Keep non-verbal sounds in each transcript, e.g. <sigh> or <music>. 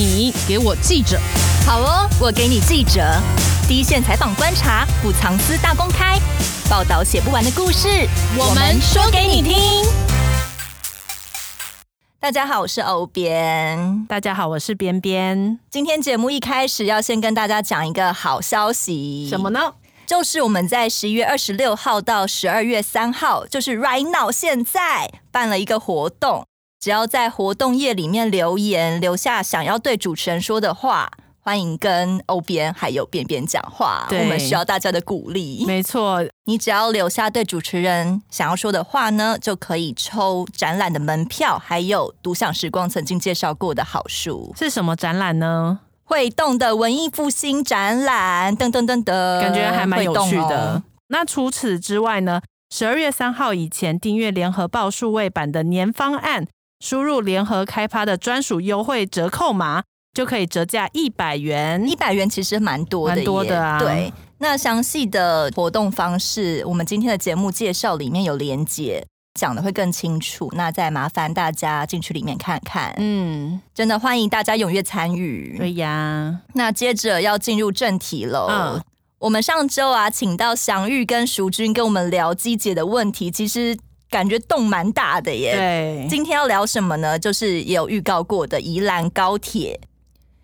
你给我记者，好哦，我给你记者，第一线采访观察，不藏私大公开，报道写不完的故事，我们说给你听。大家好，我是欧编。大家好，我是边边。今天节目一开始要先跟大家讲一个好消息，什么呢？就是我们在十一月二十六号到十二月三号，就是 right now 现在办了一个活动。只要在活动页里面留言，留下想要对主持人说的话，欢迎跟欧边还有边边讲话。我们需要大家的鼓励。没错，你只要留下对主持人想要说的话呢，就可以抽展览的门票，还有独享时光曾经介绍过的好书。是什么展览呢？会动的文艺复兴展览，噔噔噔噔，感觉还蛮有趣的。哦、那除此之外呢？十二月三号以前订阅联合报数位版的年方案。输入联合开发的专属优惠折扣码，就可以折价一百元。一百元其实蛮多的，蛮多的啊。对，那详细的活动方式，我们今天的节目介绍里面有连接，讲的会更清楚。那再麻烦大家进去里面看看。嗯，真的欢迎大家踊跃参与。对呀，那接着要进入正题喽。嗯，我们上周啊，请到祥玉跟淑君跟我们聊机姐的问题，其实。感觉动蛮大的耶。对，今天要聊什么呢？就是也有预告过的宜兰高铁。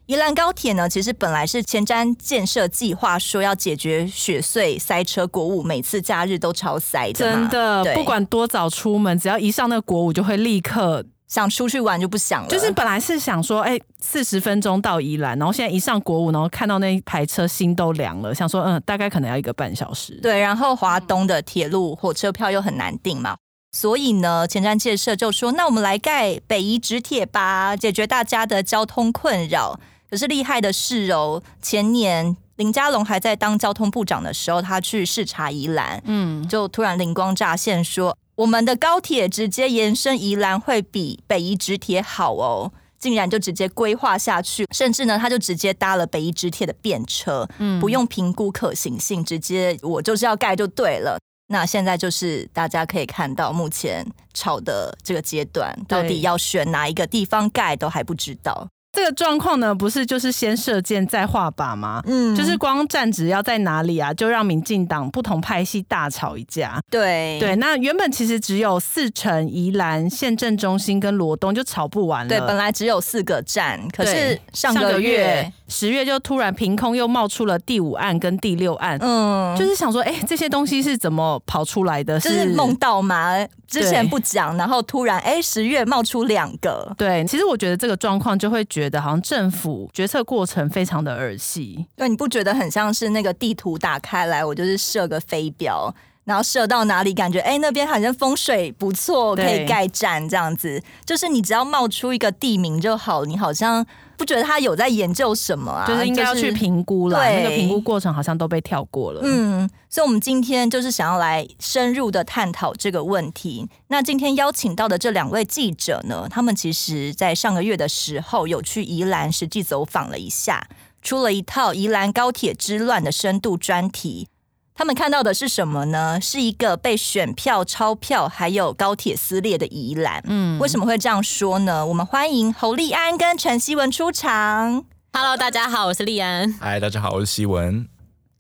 宜兰高铁呢，其实本来是前瞻建设计划说要解决雪隧塞车国五，每次假日都超塞的。真的，不管多早出门，只要一上那个国五，就会立刻想出去玩，就不想了。就是本来是想说，哎，四十分钟到宜兰，然后现在一上国五，然后看到那一排车，心都凉了，想说，嗯，大概可能要一个半小时。对，然后华东的铁路火车票又很难订嘛。所以呢，前瞻建设就说：“那我们来盖北宜直铁吧，解决大家的交通困扰。”可是厉害的是哦，前年林佳龙还在当交通部长的时候，他去视察宜兰，嗯，就突然灵光乍现说：“我们的高铁直接延伸宜兰会比北宜直铁好哦！”竟然就直接规划下去，甚至呢，他就直接搭了北宜直铁的便车，嗯，不用评估可行性，直接我就是要盖就对了。那现在就是大家可以看到，目前炒的这个阶段，到底要选哪一个地方盖都还不知道。这个状况呢，不是就是先射箭再画靶吗？嗯，就是光站址要在哪里啊，就让民进党不同派系大吵一架。对对，那原本其实只有四城、宜兰、县政中心跟罗东就吵不完了。对，本来只有四个站，可是上个月十月就突然凭空又冒出了第五案跟第六案。嗯，就是想说，哎，这些东西是怎么跑出来的？就是梦到吗？之前不讲，然后突然哎，十月冒出两个。对，其实我觉得这个状况就会觉得好像政府决策过程非常的儿戏。对，你不觉得很像是那个地图打开来，我就是设个飞镖，然后射到哪里，感觉哎那边好像风水不错，可以盖站这样子。就是你只要冒出一个地名就好，你好像。不觉得他有在研究什么啊？就是应该要去评估了，就是、那个评估过程好像都被跳过了。嗯，所以我们今天就是想要来深入的探讨这个问题。那今天邀请到的这两位记者呢，他们其实在上个月的时候有去宜兰实际走访了一下，出了一套《宜兰高铁之乱》的深度专题。他们看到的是什么呢？是一个被选票、钞票还有高铁撕裂的宜兰。嗯，为什么会这样说呢？我们欢迎侯立安跟陈希文出场。Hello，大家好，我是立安。Hi，大家好，我是希文。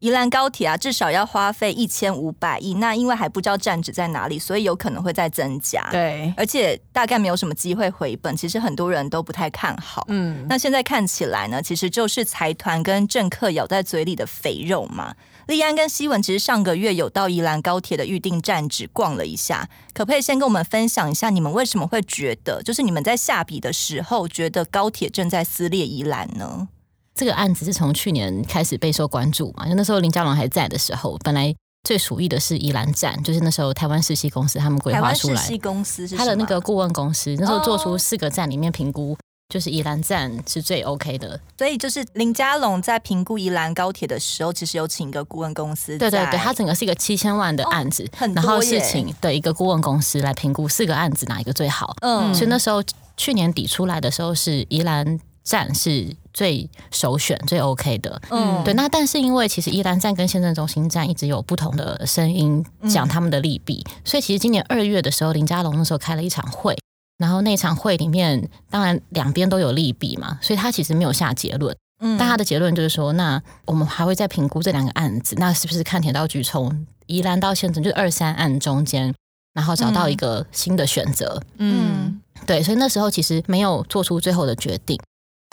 宜兰高铁啊，至少要花费一千五百亿。那因为还不知道站址在哪里，所以有可能会再增加。对，而且大概没有什么机会回本。其实很多人都不太看好。嗯，那现在看起来呢，其实就是财团跟政客咬在嘴里的肥肉嘛。立安跟希文其实上个月有到宜兰高铁的预定站只逛了一下，可不可以先跟我们分享一下，你们为什么会觉得，就是你们在下笔的时候觉得高铁正在撕裂宜兰呢？这个案子是从去年开始备受关注嘛，就那时候林佳龙还在的时候，本来最属意的是宜兰站，就是那时候台湾世熙公司他们规划出来，公司是他的那个顾问公司，那时候做出四个站里面评估。就是宜兰站是最 OK 的，所以就是林佳龙在评估宜兰高铁的时候，其实有请一个顾问公司。对对对，他整个是一个七千万的案子，哦、然后是请的一个顾问公司来评估四个案子哪一个最好。嗯，所以那时候去年底出来的时候是宜兰站是最首选最 OK 的。嗯，对。那但是因为其实宜兰站跟县政中心站一直有不同的声音讲他们的利弊，嗯、所以其实今年二月的时候，林佳龙那时候开了一场会。然后那场会里面，当然两边都有利弊嘛，所以他其实没有下结论。嗯，但他的结论就是说，那我们还会再评估这两个案子，那是不是看铁道局从宜兰到县城，就是二三案中间，然后找到一个新的选择。嗯，对，所以那时候其实没有做出最后的决定。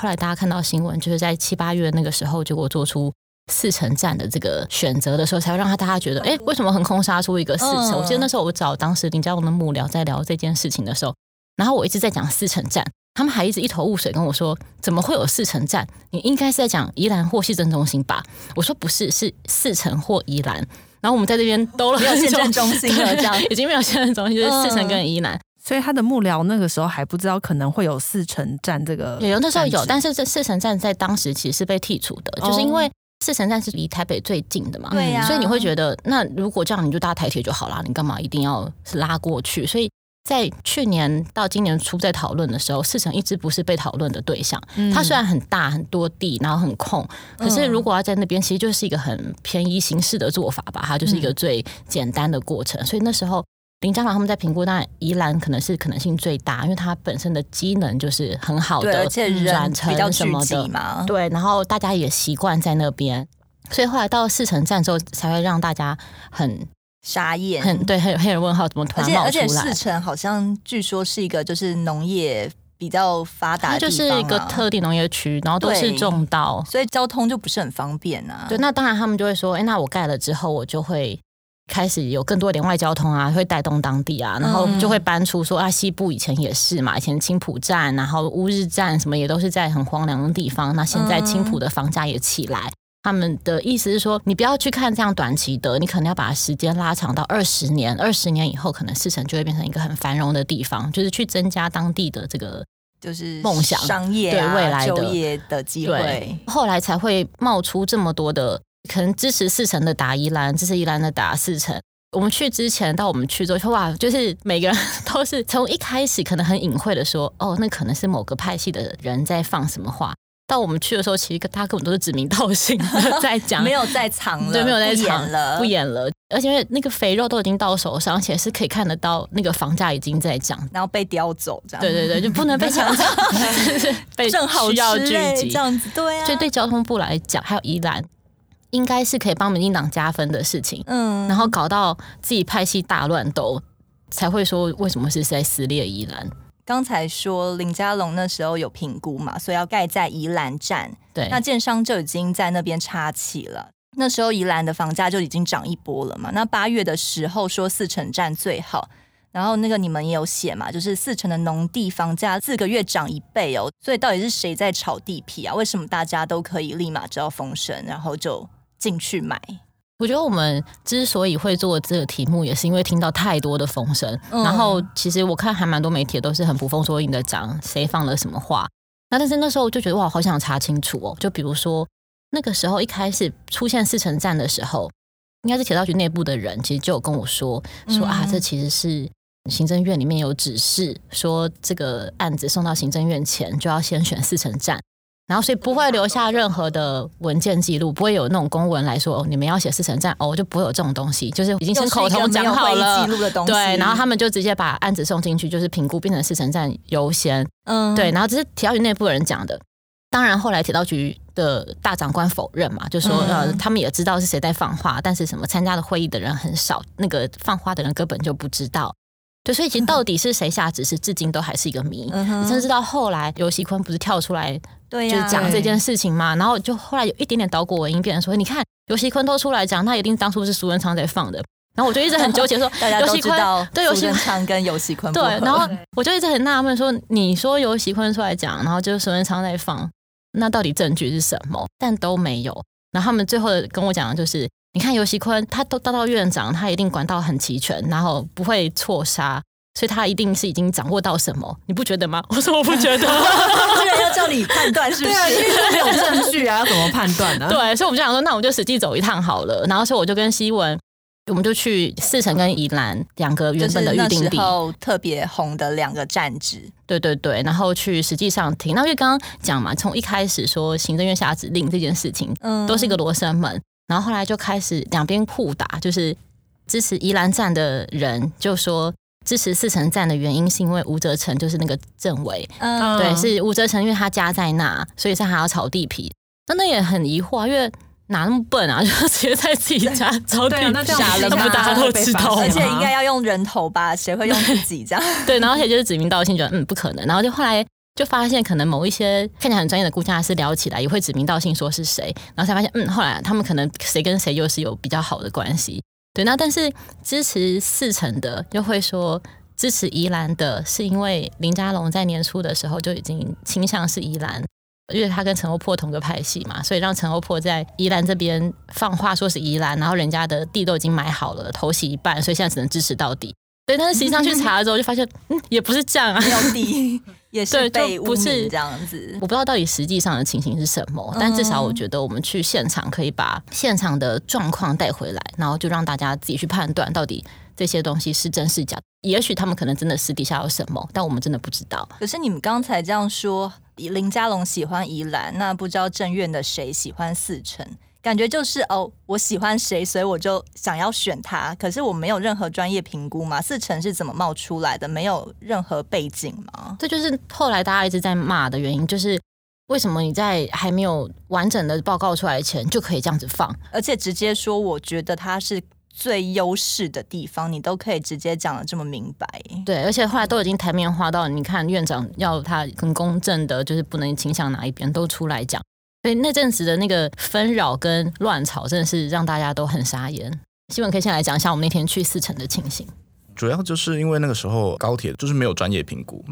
后来大家看到新闻，就是在七八月那个时候，结果做出四城站的这个选择的时候，才会让他大家觉得，哎，为什么横空杀出一个四城？我记得那时候我找当时林佳龙的幕僚在聊这件事情的时候。然后我一直在讲四城站，他们还一直一头雾水跟我说：“怎么会有四城站？你应该是在讲宜兰或市政中心吧？”我说：“不是，是四城或宜兰。”然后我们在这边兜了没有县政中心了，这样已经没有县政中心，就是四城跟宜兰。所以他的幕僚那个时候还不知道可能会有四城站这个。有那时候有，但是这四城站在当时其实是被剔除的，就是因为四城站是离台北最近的嘛。对呀。所以你会觉得，那如果这样，你就搭台铁就好啦，你干嘛一定要是拉过去？所以。在去年到今年初在讨论的时候，四城一直不是被讨论的对象。它虽然很大很多地，然后很空，可是如果要在那边，其实就是一个很便宜形式的做法吧。它就是一个最简单的过程。所以那时候林佳龙他们在评估，当然宜兰可能是可能性最大，因为它本身的机能就是很好的，而且人比较什么的嘛。对，然后大家也习惯在那边，所以后来到四城站之后，才会让大家很。沙燕，很对，很有黑人问号，怎么突然冒出来？而且而且四城好像据说是一个就是农业比较发达就是一个特定农业区，然后都是种稻，所以交通就不是很方便啊。对，那当然他们就会说，哎，那我盖了之后，我就会开始有更多连外交通啊，会带动当地啊，然后就会搬出说啊，西部以前也是嘛，以前青浦站，然后乌日站什么也都是在很荒凉的地方，那现在青浦的房价也起来。他们的意思是说，你不要去看这样短期的，你可能要把时间拉长到二十年，二十年以后，可能四城就会变成一个很繁荣的地方，就是去增加当地的这个就是梦想、商业、啊、对未来的就业的机会。后来才会冒出这么多的可能支持四城的打宜兰，支持宜兰的打四城。我们去之前到我们去之后，哇，就是每个人 <laughs> 都是从一开始可能很隐晦的说，哦，那可能是某个派系的人在放什么话。到我们去的时候，其实大家根本都是指名道姓在讲，没有在藏了，对，没有在藏了，不演了。而且那个肥肉都已经到手上，而且是可以看得到那个房价已经在涨，然后被叼走，这样。对对对，就不能被抢走，被正好需要聚集这样子，对啊。所以对交通部来讲，还有宜兰，应该是可以帮民进党加分的事情。嗯，然后搞到自己派系大乱斗，才会说为什么是在撕裂宜兰。刚才说林佳龙那时候有评估嘛，所以要盖在宜兰站。对，那建商就已经在那边插旗了。那时候宜兰的房价就已经涨一波了嘛。那八月的时候说四城站最好，然后那个你们也有写嘛，就是四城的农地房价四个月涨一倍哦。所以到底是谁在炒地皮啊？为什么大家都可以立马知道风声，然后就进去买？我觉得我们之所以会做这个题目，也是因为听到太多的风声。嗯、然后其实我看还蛮多媒体都是很捕风捉影的讲谁放了什么话。那但是那时候我就觉得哇，好想查清楚哦。就比如说那个时候一开始出现四城站的时候，应该是铁道局内部的人其实就有跟我说说啊，这其实是行政院里面有指示说，这个案子送到行政院前就要先选四城站。然后，所以不会留下任何的文件记录，不会有那种公文来说，哦，你们要写四城站，哦，就不会有这种东西，就是已经先口头讲好了。记录的东西。对，然后他们就直接把案子送进去，就是评估变成四城站优先。嗯，对，然后这是铁道局内部的人讲的。当然，后来铁道局的大长官否认嘛，就说呃，他们也知道是谁在放话，但是什么参加的会议的人很少，那个放话的人根本就不知道。对，所以其实到底是谁下指示，至今都还是一个谜。嗯哼，你甚至到后来，游锡堃不是跳出来，对、啊，就是讲这件事情嘛。然后就后来有一点点倒果为因，变成说，你看游锡堃都出来讲，那一定当初是苏文昌在放的。然后我就一直很纠结说，<laughs> 说大家都知道，对，游锡堃跟游锡堃 <laughs> 对，然后我就一直很纳闷说，你说游锡堃出来讲，然后就是苏文昌在放，那到底证据是什么？但都没有。然后他们最后跟我讲的就是。你看尤熙坤，他都当到院长，他一定管道很齐全，然后不会错杀，所以他一定是已经掌握到什么，你不觉得吗？<laughs> 我说我不觉得，<laughs> 居然要叫你判断是不是？对，因为没有证据啊，要怎么判断呢？<laughs> 对，所以我们就想说，那我们就实际走一趟好了。然后所以我就跟希文，我们就去四城跟宜兰两个原本的预定地，特别红的两个站址。对对对，然后去实际上听。那因为刚刚讲嘛，从一开始说行政院下指令这件事情，嗯，都是一个罗生门。然后后来就开始两边互打，就是支持宜兰站的人就说支持四城站的原因，是因为吴泽成就是那个政委，嗯，对，是吴泽成，因为他家在那，所以他还要炒地皮。那那也很疑惑，因为哪那么笨啊，<laughs> 就直接在自己家炒地皮，傻了不？大家都知道，而且应该要用人头吧？谁会用自己这样？<laughs> 对，然后而且就是指名道姓，觉得嗯不可能，然后就后来就发现，可能某一些看起来很专业的估价师聊起来，也会指名道姓说是谁，然后才发现，嗯，后来他们可能谁跟谁又是有比较好的关系。对，那但是支持四成的又会说。支持宜兰的是因为林佳龙在年初的时候就已经倾向是宜兰，因为他跟陈欧珀同个派系嘛，所以让陈欧珀在宜兰这边放话说是宜兰，然后人家的地都已经买好了，投洗一半，所以现在只能支持到底。对，但是实际上去查了之后就发现，嗯，也不是这样啊，没有地也是被不是这样子。我不知道到底实际上的情形是什么，但至少我觉得我们去现场可以把现场的状况带回来，然后就让大家自己去判断到底。这些东西是真是假？也许他们可能真的私底下有什么，但我们真的不知道。可是你们刚才这样说，林家龙喜欢宜兰，那不知道正院的谁喜欢四城？感觉就是哦，我喜欢谁，所以我就想要选他。可是我没有任何专业评估嘛，四成是怎么冒出来的？没有任何背景吗？这就是后来大家一直在骂的原因，就是为什么你在还没有完整的报告出来前就可以这样子放，而且直接说，我觉得他是。最优势的地方，你都可以直接讲的这么明白。对，而且后来都已经台面化到，你看院长要他很公正的，就是不能倾向哪一边，都出来讲。所以那阵子的那个纷扰跟乱吵，真的是让大家都很傻眼。希望可以先来讲一下我们那天去四城的情形。主要就是因为那个时候高铁就是没有专业评估，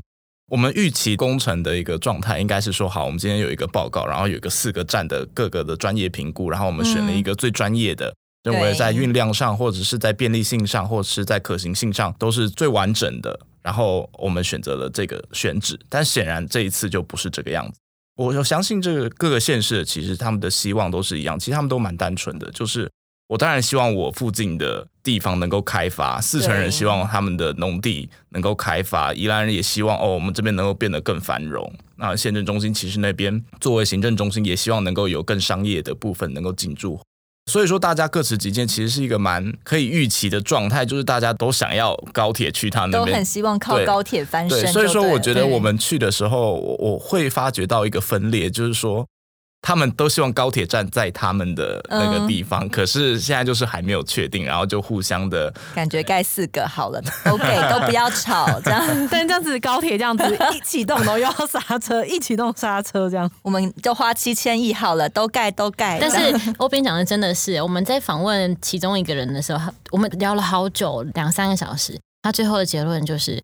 我们预期工程的一个状态应该是说，好，我们今天有一个报告，然后有一个四个站的各个的专业评估，然后我们选了一个最专业的。嗯认为在运量上，或者是在便利性上，或者是在可行性上，都是最完整的。然后我们选择了这个选址，但显然这一次就不是这个样子。我我相信这个各个县市其实他们的希望都是一样，其实他们都蛮单纯的，就是我当然希望我附近的地方能够开发，四成人希望他们的农地能够开发，宜兰人也希望哦，我们这边能够变得更繁荣。那县政中心其实那边作为行政中心，也希望能够有更商业的部分能够进驻。所以说，大家各持己见，其实是一个蛮可以预期的状态，就是大家都想要高铁去他那边，都很希望靠高铁翻身。对，所以说，我觉得我们去的时候，我我会发觉到一个分裂，就是说。他们都希望高铁站在他们的那个地方，嗯、可是现在就是还没有确定，然后就互相的感觉盖四个好了，<laughs> OK，都不要吵这样。<laughs> 但这样子高铁这样子一启动都要刹车，一启动刹车这样，我们就花七千亿好了，都盖都盖。但是欧斌讲的真的是，我们在访问其中一个人的时候，我们聊了好久，两三个小时，他最后的结论就是：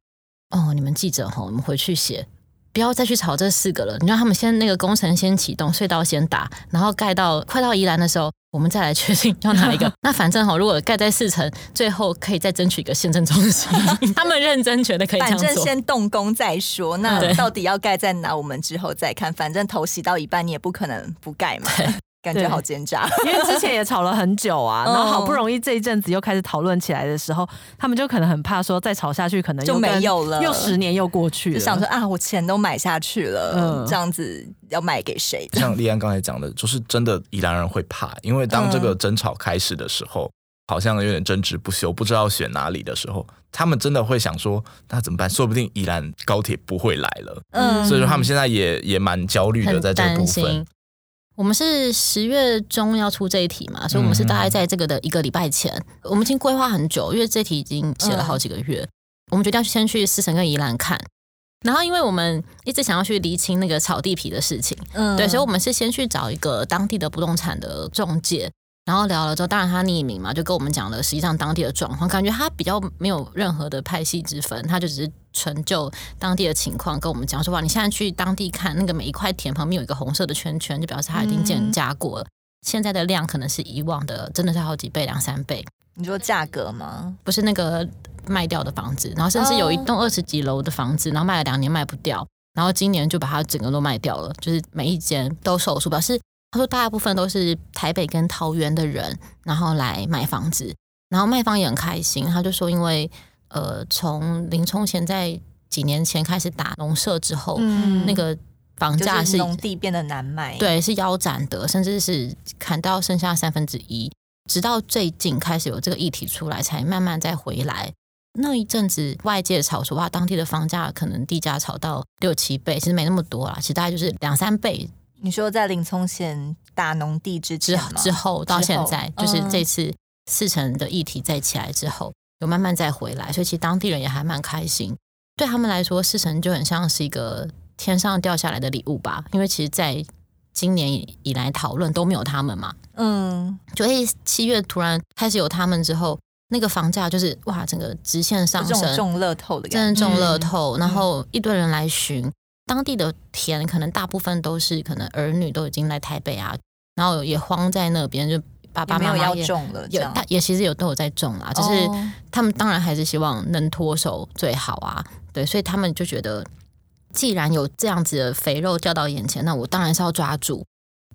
哦，你们记者吼，你们回去写。不要再去吵这四个了，你让他们先那个工程先启动，隧道先打，然后盖到快到宜兰的时候，我们再来确定要哪一个。<laughs> 那反正哈，如果盖在四层，最后可以再争取一个县政中心。<laughs> 他们认真觉得可以这样做。反正先动工再说，那到底要盖在哪，我们之后再看。反正头洗到一半，你也不可能不盖嘛。<laughs> 感觉好奸诈，<laughs> 因为之前也吵了很久啊，然后好不容易这一阵子又开始讨论起来的时候，他们就可能很怕说再吵下去可能就没有了，又十年又过去了，就想说啊，我钱都买下去了，嗯，这样子要卖给谁？像立安刚才讲的，就是真的宜兰人会怕，因为当这个争吵开始的时候，<laughs> 好像有点争执不休，不知道选哪里的时候，他们真的会想说，那怎么办？说不定宜兰高铁不会来了，嗯，所以说他们现在也也蛮焦虑的，在这个部分。我们是十月中要出这一题嘛，所以我们是大概在这个的一个礼拜前，嗯、我们已经规划很久，因为这题已经写了好几个月，嗯、我们决定要先去四城跟宜兰看，然后因为我们一直想要去厘清那个炒地皮的事情，嗯，对，所以我们是先去找一个当地的不动产的中介。然后聊了之后，当然他匿名嘛，就跟我们讲了实际上当地的状况，感觉他比较没有任何的派系之分，他就只是纯就当地的情况跟我们讲说，哇，你现在去当地看那个每一块田旁边有一个红色的圈圈，就表示他已经减价过了，嗯、现在的量可能是以往的真的是好几倍两三倍。你说价格吗？不是那个卖掉的房子，然后甚至有一栋二十几楼的房子，然后卖了两年卖不掉，然后今年就把它整个都卖掉了，就是每一间都售出，表示。他说，大部分都是台北跟桃园的人，然后来买房子，然后卖方也很开心。他就说，因为呃，从林冲前在几年前开始打农舍之后，嗯，那个房价是农地变得难卖，对，是腰斩的，甚至是砍到剩下三分之一。直到最近开始有这个议题出来，才慢慢再回来。那一阵子外界炒说哇，当地的房价可能地价炒到六七倍，其实没那么多啦，其实大概就是两三倍。你说在林聪贤打农地之之之后到现在，就是这次四城的议题再起来之后，有慢慢再回来，所以其实当地人也还蛮开心。对他们来说，四城就很像是一个天上掉下来的礼物吧，因为其实在今年以来讨论都没有他们嘛，嗯，就诶七月突然开始有他们之后。那个房价就是哇，整个直线上升，中乐透的感觉，真的中乐透。嗯、然后一堆人来寻、嗯、当地的田，可能大部分都是可能儿女都已经来台北啊，然后也荒在那边，就爸爸妈妈也种了，有他也其实有都有在种啦，只、就是他们当然还是希望能脱手最好啊，对，所以他们就觉得，既然有这样子的肥肉掉到眼前，那我当然是要抓住，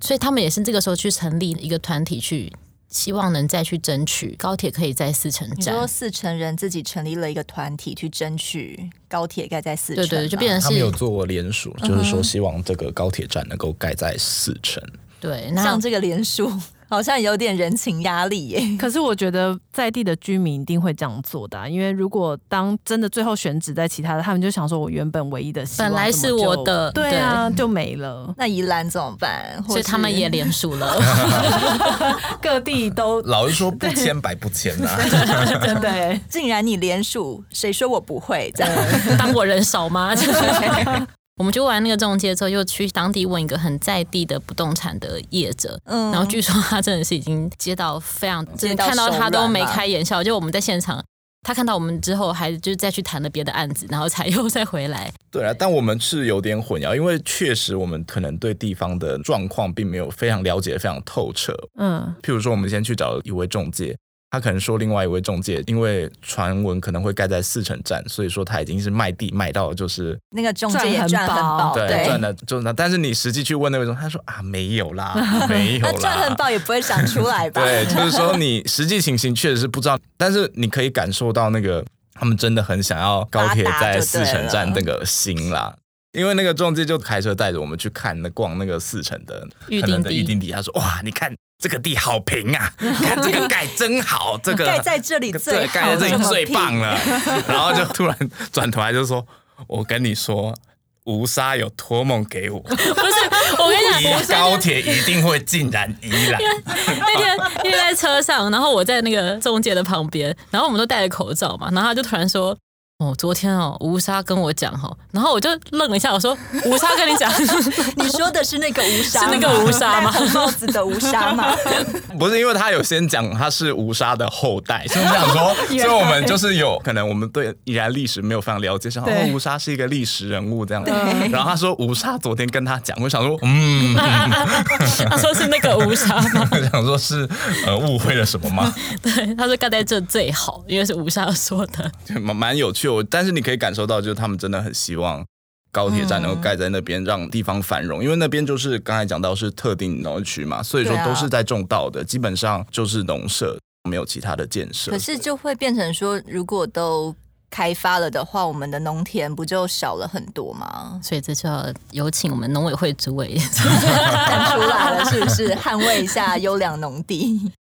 所以他们也是这个时候去成立一个团体去。希望能再去争取高铁可以在四城站。你说四城人自己成立了一个团体去争取高铁盖在四城，对对，就变成是他们有做联署，就是说希望这个高铁站能够盖在四城。对，那像这个联署。好像有点人情压力耶，<laughs> 可是我觉得在地的居民一定会这样做的，啊，因为如果当真的最后选址在其他的，他们就想说，我原本唯一的希望本来是我的，对啊，对就没了。那宜兰怎么办？所以他们也联署了，<laughs> 各地都老是说不签白不签啊，对，<laughs> 对，竟然你联署，谁说我不会？这样当我人少吗？我们就完那个中介之后，又去当地问一个很在地的不动产的业者，嗯，然后据说他真的是已经接到非常，真的看到他都眉开眼笑。就我们在现场，他看到我们之后，还就再去谈了别的案子，然后才 <laughs> 又再回来。对啊，但我们是有点混淆，因为确实我们可能对地方的状况并没有非常了解，非常透彻。嗯，譬如说，我们先去找一位中介。他可能说，另外一位中介，因为传闻可能会盖在四城站，所以说他已经是卖地卖到就是那个中介也赚很饱，对，赚的就是那。但是你实际去问那位中介，他说啊没有啦，没有啦，赚很饱也不会想出来吧？<laughs> 对，就是说你实际情形确实是不知道，但是你可以感受到那个他们真的很想要高铁在四城站那个心啦。因为那个中介就开车带着我们去看那逛那个四城的预定地，预定地，他说哇，你看。这个地好平啊！看这个盖真好，这个盖在这里最盖在这里最棒了。然后就突然 <laughs> 转头来就说：“我跟你说，吴沙有托梦给我，不是我跟你讲，高铁一定会进然宜兰。”那天因为在车上，然后我在那个中介的旁边，然后我们都戴着口罩嘛，然后他就突然说。哦，昨天哦，吴莎跟我讲哈，然后我就愣了一下，我说 <laughs> 吴莎跟你讲，<laughs> 你说的是那个吴莎，是那个吴莎吗？帽子的吴莎吗？<laughs> 不是，因为他有先讲他是吴莎的后代，所以我想说，所以我们就是有可能我们对依然历史没有非常了解，想说吴莎是一个历史人物这样子。然后他说吴莎昨天跟他讲，我想说嗯，他说是那个吴莎吗？我想说是呃误会了什么吗？对，他说盖在这最好，因为是吴莎说的，蛮蛮有趣。但是你可以感受到，就是他们真的很希望高铁站能够盖在那边，让地方繁荣。因为那边就是刚才讲到是特定农区嘛，所以说都是在种稻的，基本上就是农舍，没有其他的建设。可是就会变成说，如果都开发了的话，我们的农田不就少了很多吗？所以这就要有请我们农委会主委 <laughs> 站出来了，是不是捍卫一下优良农地？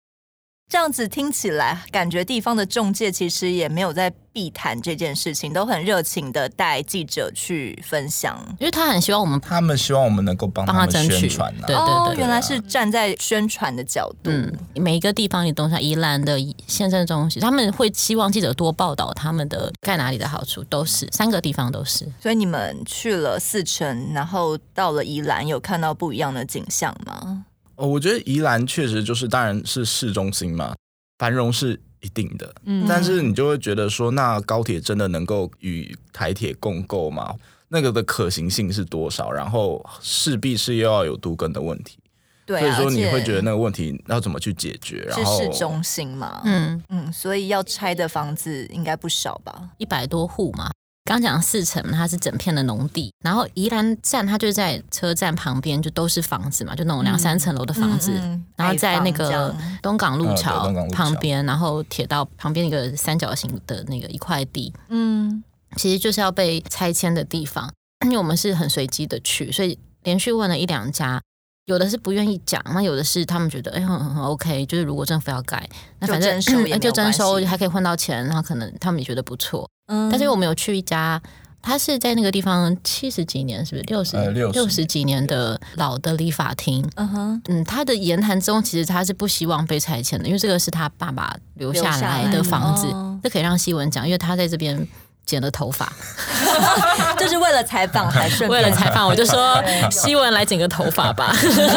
这样子听起来，感觉地方的中介其实也没有在避谈这件事情，都很热情的带记者去分享，因为他很希望我们，他们希望我们能够帮他们宣传、啊。对对对，哦，原来是站在宣传的角度。嗯，每一个地方，你都像宜兰的县政中心，他们会希望记者多报道他们的盖哪里的好处，都是三个地方都是。所以你们去了四城，然后到了宜兰，有看到不一样的景象吗？哦，我觉得宜兰确实就是，当然是市中心嘛，繁荣是一定的。嗯，但是你就会觉得说，那高铁真的能够与台铁共构吗？那个的可行性是多少？然后势必是又要有都更的问题。对啊，所以说你会觉得那个问题要怎么去解决？然后是市中心嘛，嗯嗯，所以要拆的房子应该不少吧，一百多户嘛。刚讲四层，它是整片的农地，然后宜兰站它就在车站旁边，就都是房子嘛，就那种两三层楼的房子。嗯嗯、然后在那个东港路桥旁边，然后铁道旁边一个三角形的那个一块地，嗯，其实就是要被拆迁的地方。<clears throat> 因为我们是很随机的去，所以连续问了一两家，有的是不愿意讲，那有的是他们觉得哎很很 OK，就是如果政府要改，那反正就征收，嗯、<clears throat> 就征收还可以换到钱，然后可能他们也觉得不错。嗯，但是我们有去一家。他是在那个地方七十几年，是不是六十六十几年的老的理发厅？嗯哼，嗯，他的言谈中其实他是不希望被拆迁的，因为这个是他爸爸留下来的房子，这可以让希文讲，因为他在这边剪了头发，<laughs> 就是为了采访，还是为了采访，我就说 <laughs> 希文来剪个头发吧，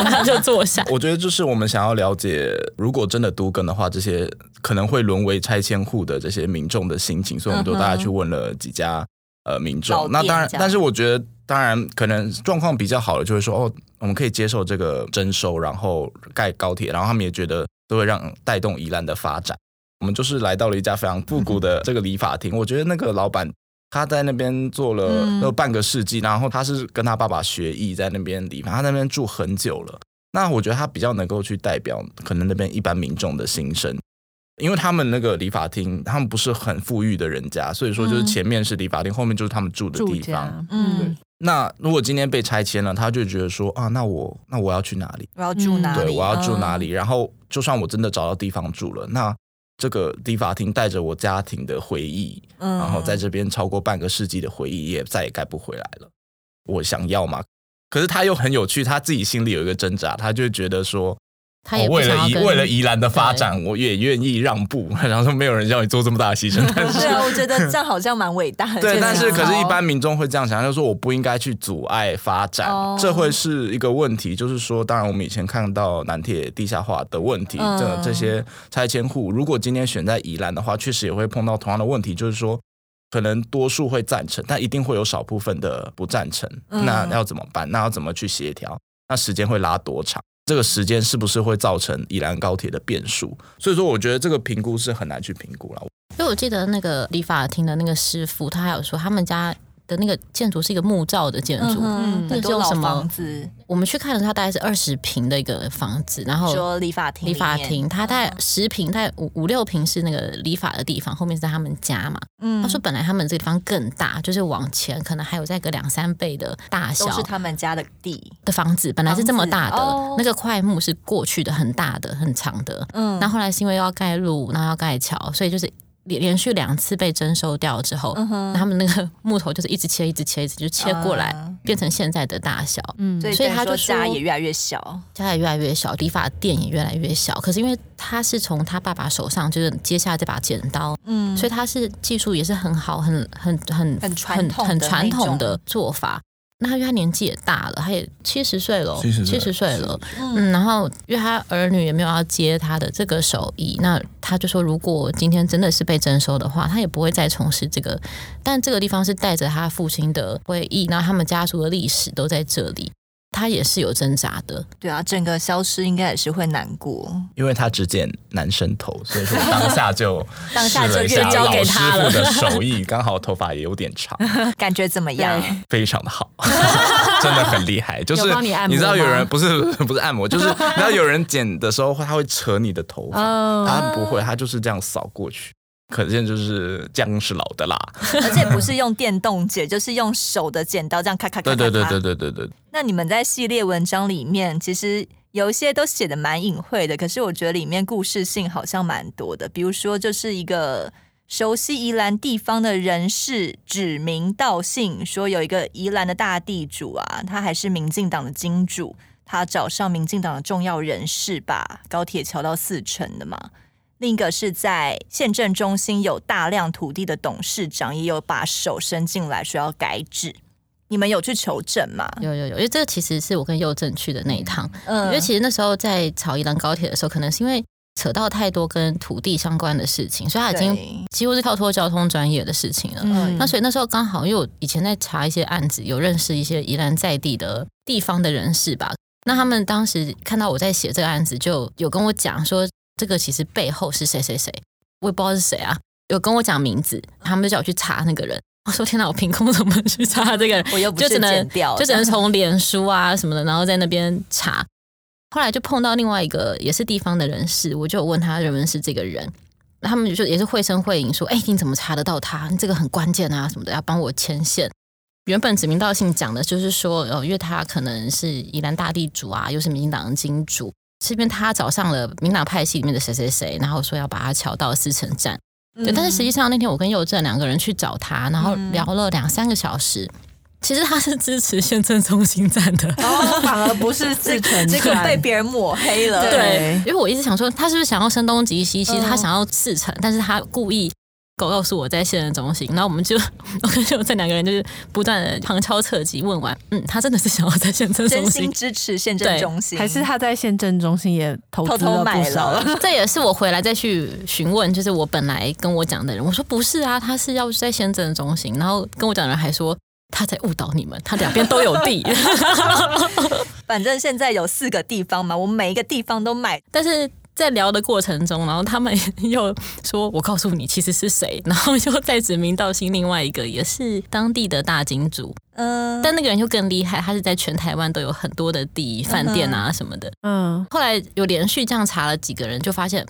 他 <laughs> 就坐下。我觉得就是我们想要了解，如果真的都更的话，这些可能会沦为拆迁户的这些民众的心情，所以我们就大家去问了几家。呃，民众那当然，但是我觉得，当然可能状况比较好的，就是说，哦，我们可以接受这个征收，然后盖高铁，然后他们也觉得都会让带动宜兰的发展。我们就是来到了一家非常复古的这个理发厅，我觉得那个老板他在那边做了有半个世纪，然后他是跟他爸爸学艺，在那边理发，他那边住很久了。那我觉得他比较能够去代表可能那边一般民众的心声。因为他们那个理发厅，他们不是很富裕的人家，所以说就是前面是理发厅，后面就是他们住的地方。嗯，那如果今天被拆迁了，他就觉得说啊，那我那我要去哪里？我要住哪里？对，我要住哪里？然后就算我真的找到地方住了，那这个理发厅带着我家庭的回忆，然后在这边超过半个世纪的回忆，也再也盖不回来了。我想要嘛？可是他又很有趣，他自己心里有一个挣扎，他就觉得说。他也为了宜为了宜兰的发展，我也愿意让步。<laughs> 然后说没有人叫你做这么大的牺牲，<laughs> 但是对啊，我觉得这样好像蛮伟大的。<laughs> 对，但是可是一般民众会这样想，就是说我不应该去阻碍发展，这会是一个问题。就是说，当然我们以前看到南铁地下化的问题，这这些拆迁户，如果今天选在宜兰的话，确实也会碰到同样的问题，就是说可能多数会赞成，但一定会有少部分的不赞成。那要怎么办？那要怎么去协调？那时间会拉多长？这个时间是不是会造成宜兰高铁的变数？所以说，我觉得这个评估是很难去评估了。因为我记得那个理发厅的那个师傅，他还有说他们家。的那个建筑是一个木造的建筑，嗯，那个叫什么？房子？我们去看的时候，它大概是二十平的一个房子，然后说理发厅，理发厅，它大概十平，大概五五六平是那个理发的地方，后面是在他们家嘛。嗯，他说本来他们这个地方更大，就是往前可能还有再个两三倍的大小，都是他们家的地。的房子，本来是这么大的，那个块木是过去的很大的很长的，嗯，然后后来是因为要盖路，然后要盖桥，所以就是。连连续两次被征收掉之后，他们那个 <laughs> 木头就是一直切，一直切，一直就切过来，嗯、变成现在的大小。嗯，所以他就家也越来越小，家也越来越小，理发店也越来越小。可是因为他是从他爸爸手上就是接下这把剪刀，嗯，所以他是技术也是很好，很很很很传统很传统的做法。那因为他年纪也大了，他也七十岁了，七十岁了。嗯，然后因为他儿女也没有要接他的这个手艺，那他就说，如果今天真的是被征收的话，他也不会再从事这个。但这个地方是带着他父亲的回忆，然后他们家族的历史都在这里。他也是有挣扎的，对啊，整个消失应该也是会难过，因为他只剪男生头，所以说当下就 <laughs> 当下就交给他了。师傅的手艺 <laughs> 刚好头发也有点长，感觉怎么样？非常的好，<laughs> 真的很厉害。就是你，你知道有人不是不是按摩，就是你知道有人剪的时候他会扯你的头发，他不会，他就是这样扫过去。可见就是姜是老的辣，<laughs> 而且不是用电动剪，就是用手的剪刀这样咔咔咔咔。对对对对对对。那你们在系列文章里面，其实有一些都写的蛮隐晦的，可是我觉得里面故事性好像蛮多的。比如说，就是一个熟悉宜兰地方的人士指名道姓说，有一个宜兰的大地主啊，他还是民进党的金主，他找上民进党的重要人士，把高铁桥到四城的嘛。另一个是在县政中心有大量土地的董事长，也有把手伸进来说要改制。你们有去求证吗？有有有，因为这个其实是我跟佑正去的那一趟。嗯，因为其实那时候在炒宜兰高铁的时候，可能是因为扯到太多跟土地相关的事情，所以他已经几乎是跳脱交通专业的事情了。嗯，那所以那时候刚好，因为我以前在查一些案子，有认识一些宜兰在地的地方的人士吧。那他们当时看到我在写这个案子，就有跟我讲说。这个其实背后是谁谁谁，我也不知道是谁啊。有跟我讲名字，他们就叫我去查那个人。我说天哪，我凭空怎么去查这个人？我又不是就只能就只能从脸书啊什么的，然后在那边查。后来就碰到另外一个也是地方的人士，我就问他认不认识这个人。他们就也是绘声绘影说：“哎，你怎么查得到他？你这个很关键啊什么的，要帮我牵线。”原本指名道姓讲的就是说，哦，因为他可能是宜兰大地主啊，又是民进党的金主，这边他找上了民党派系里面的谁谁谁，然后说要把他调到四城站。对，但是实际上那天我跟佑正两个人去找他，然后聊了两三个小时。其实他是支持县政中心站的，然后反而不是四城，这个被别人抹黑了。对，因为我一直想说，他是不是想要声东击西？其实他想要四城，但是他故意告诉我在县政中心。然后我们就我跟佑正两个人就是不断的旁敲侧击问完，嗯，他真的是想要在县政中心，真心支持县政中心，还是他在县政中心也偷偷买了？<laughs> 这也是我回来再去询问，就是我本来跟我讲的人，我说不是啊，他是要在县政中心，然后跟我讲的人还说。他在误导你们，他两边都有地。<laughs> 反正现在有四个地方嘛，我们每一个地方都买。但是在聊的过程中，然后他们又说：“我告诉你，其实是谁。”然后又再指名道姓另外一个，也是当地的大金主。嗯，但那个人就更厉害，他是在全台湾都有很多的地、饭店啊什么的。嗯，后来有连续这样查了几个人，就发现。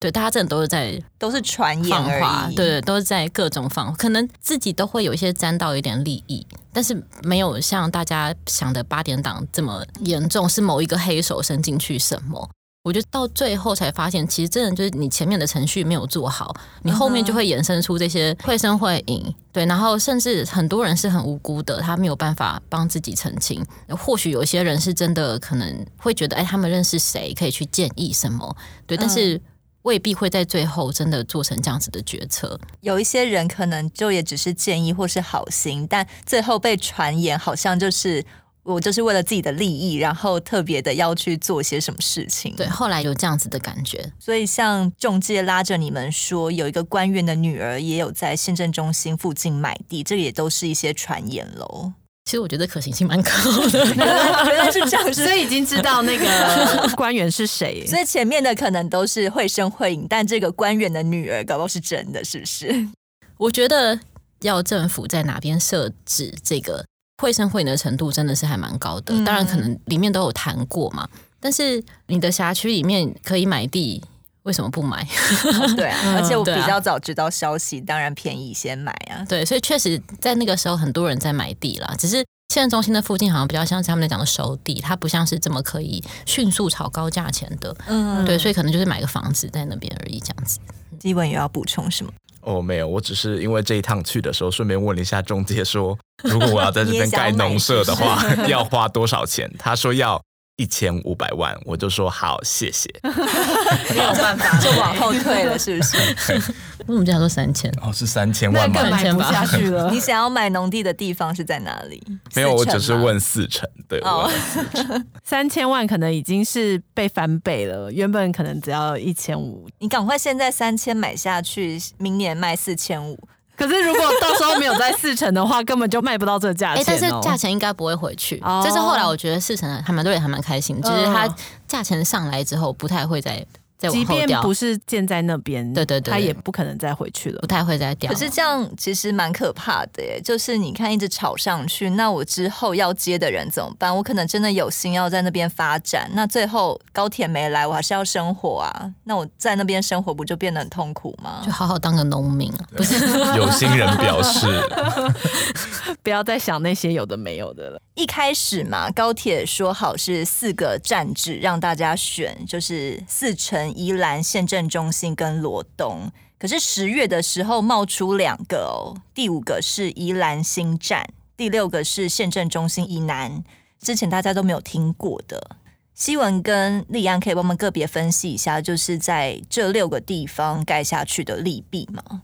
对，大家真的都是在都是传言而已，对对，都是在各种放，可能自己都会有一些沾到一点利益，但是没有像大家想的八点档这么严重，是某一个黑手伸进去什么？我觉得到最后才发现，其实真的就是你前面的程序没有做好，你后面就会衍生出这些会声会影，对，然后甚至很多人是很无辜的，他没有办法帮自己澄清。或许有一些人是真的可能会觉得，哎，他们认识谁可以去建议什么，对，但是。未必会在最后真的做成这样子的决策。有一些人可能就也只是建议或是好心，但最后被传言好像就是我就是为了自己的利益，然后特别的要去做些什么事情。对，后来有这样子的感觉。所以像中介拉着你们说，有一个官员的女儿也有在县政中心附近买地，这也都是一些传言喽。其实我觉得可行性蛮高的，<laughs> 原来是这样，<laughs> 所以已经知道那个官员是谁。所以前面的可能都是绘声绘影，但这个官员的女儿搞不好是真的，是不是？我觉得要政府在哪边设置这个绘声会影的程度，真的是还蛮高的。当然，可能里面都有谈过嘛。但是你的辖区里面可以买地，为什么不买？<laughs> 对啊，而且我比较早知道消息，当然便宜先买啊。对，所以确实在那个时候很多人在买地啦，只是现在中心的附近好像比较像是他们在讲的熟地，它不像是这么可以迅速炒高价钱的。嗯，对，所以可能就是买个房子在那边而已，这样子。基文有要补充什么？哦，没有，我只是因为这一趟去的时候，顺便问了一下中介说，如果我要在这边 <laughs> 盖农舍的话，<laughs> 要花多少钱？他说要。一千五百万，我就说好，谢谢。<laughs> 没有办法，就往后退了，是不是？为什么这样说三千？哦，是三千万吗？那买不下去了。<laughs> 你想要买农地的地方是在哪里？没有，我只是问四成。对，哦、<laughs> 三千万可能已经是被翻倍了，原本可能只要一千五。你赶快现在三千买下去，明年卖四千五。可是，如果到时候没有在四成的话，根本就卖不到这个价钱，哦。哎、欸，但是价钱应该不会回去。这、哦、是后来我觉得四成还蛮多人还蛮开心，就是它价钱上来之后不太会再。即便不是建在那边，对对对，他也不可能再回去了，不太会再掉。可是这样其实蛮可怕的耶，就是你看一直炒上去，那我之后要接的人怎么办？我可能真的有心要在那边发展，那最后高铁没来，我还是要生活啊。那我在那边生活不就变得很痛苦吗？就好好当个农民啊，不是？有心人表示，<laughs> 不要再想那些有的没有的了。一开始嘛，高铁说好是四个站址让大家选，就是四城。宜兰县政中心跟罗东，可是十月的时候冒出两个哦，第五个是宜兰新站，第六个是县政中心以南，之前大家都没有听过的。希文跟立安可以帮我们个别分析一下，就是在这六个地方盖下去的利弊吗？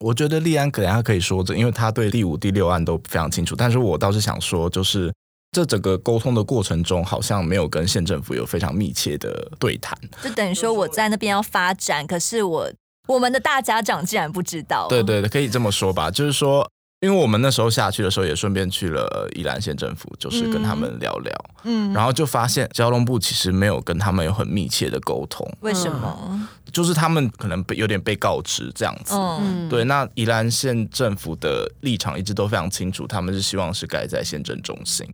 我觉得立安可能他可以说这，因为他对第五、第六案都非常清楚，但是我倒是想说，就是。这整个沟通的过程中，好像没有跟县政府有非常密切的对谈，就等于说我在那边要发展，可是我我们的大家长竟然不知道。对对对，可以这么说吧，就是说，因为我们那时候下去的时候，也顺便去了宜兰县政府，就是跟他们聊聊，嗯，然后就发现交通部其实没有跟他们有很密切的沟通。为什么？就是他们可能被有点被告知这样子，嗯，对。那宜兰县政府的立场一直都非常清楚，他们是希望是盖在县政中心。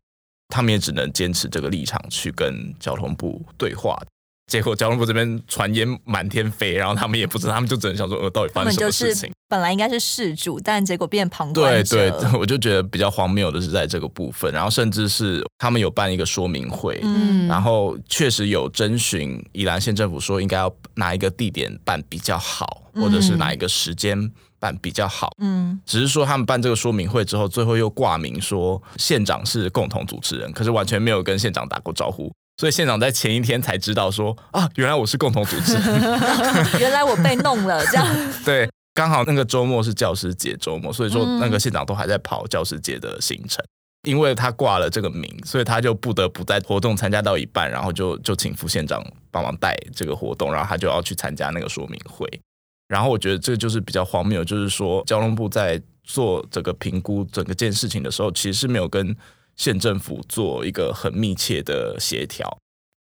他们也只能坚持这个立场去跟交通部对话。结果交通部这边传言满天飞，然后他们也不知道，他们就只能想说，呃，到底发生什么事情？本来应该是事主，但结果变旁观者。对对，我就觉得比较荒谬的是在这个部分，然后甚至是他们有办一个说明会，嗯，然后确实有征询宜兰县政府说应该要哪一个地点办比较好，或者是哪一个时间办比较好，嗯，只是说他们办这个说明会之后，最后又挂名说县长是共同主持人，可是完全没有跟县长打过招呼。所以县长在前一天才知道说啊，原来我是共同主持人，<laughs> 原来我被弄了这样。<laughs> 对，刚好那个周末是教师节周末，所以说那个县长都还在跑教师节的行程。嗯、因为他挂了这个名，所以他就不得不在活动参加到一半，然后就就请副县长帮忙带这个活动，然后他就要去参加那个说明会。然后我觉得这就是比较荒谬，就是说交通部在做这个评估整个件事情的时候，其实是没有跟。县政府做一个很密切的协调，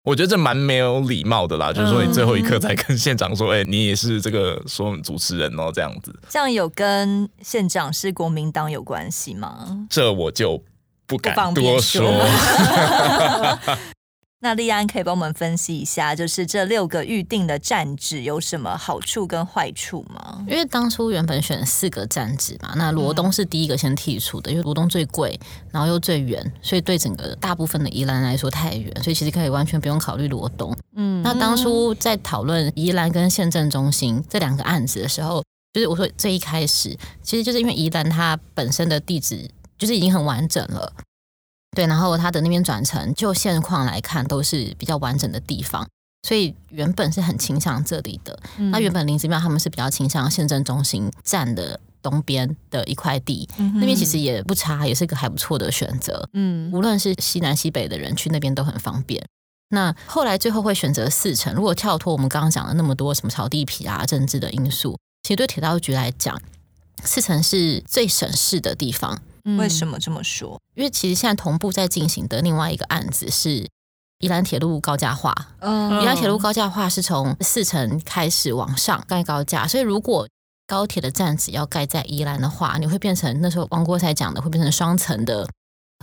我觉得这蛮没有礼貌的啦。就是说，你最后一刻才跟县长说：“哎、欸，你也是这个说主持人哦，这样子。”这样有跟县长是国民党有关系吗？这我就不敢多说。<laughs> 那利安可以帮我们分析一下，就是这六个预定的站址有什么好处跟坏处吗？因为当初原本选四个站址嘛，那罗东是第一个先剔除的，因为罗东最贵，然后又最远，所以对整个大部分的宜兰来说太远，所以其实可以完全不用考虑罗东。嗯，那当初在讨论宜兰跟县政中心这两个案子的时候，就是我说最一开始，其实就是因为宜兰它本身的地址就是已经很完整了。对，然后它的那边转乘，就现况来看都是比较完整的地方，所以原本是很倾向这里的。嗯、那原本林子庙他们是比较倾向县政中心站的东边的一块地，嗯、那边其实也不差，也是一个还不错的选择。嗯，无论是西南西北的人去那边都很方便。那后来最后会选择四城，如果跳脱我们刚刚讲了那么多什么炒地皮啊、政治的因素，其实对铁道局来讲，四城是最省事的地方。为什么这么说？因为其实现在同步在进行的另外一个案子是宜兰铁路高架化。嗯，宜兰铁路高架化是从四层开始往上盖高架，所以如果高铁的站址要盖在宜兰的话，你会变成那时候王国才讲的，会变成双层的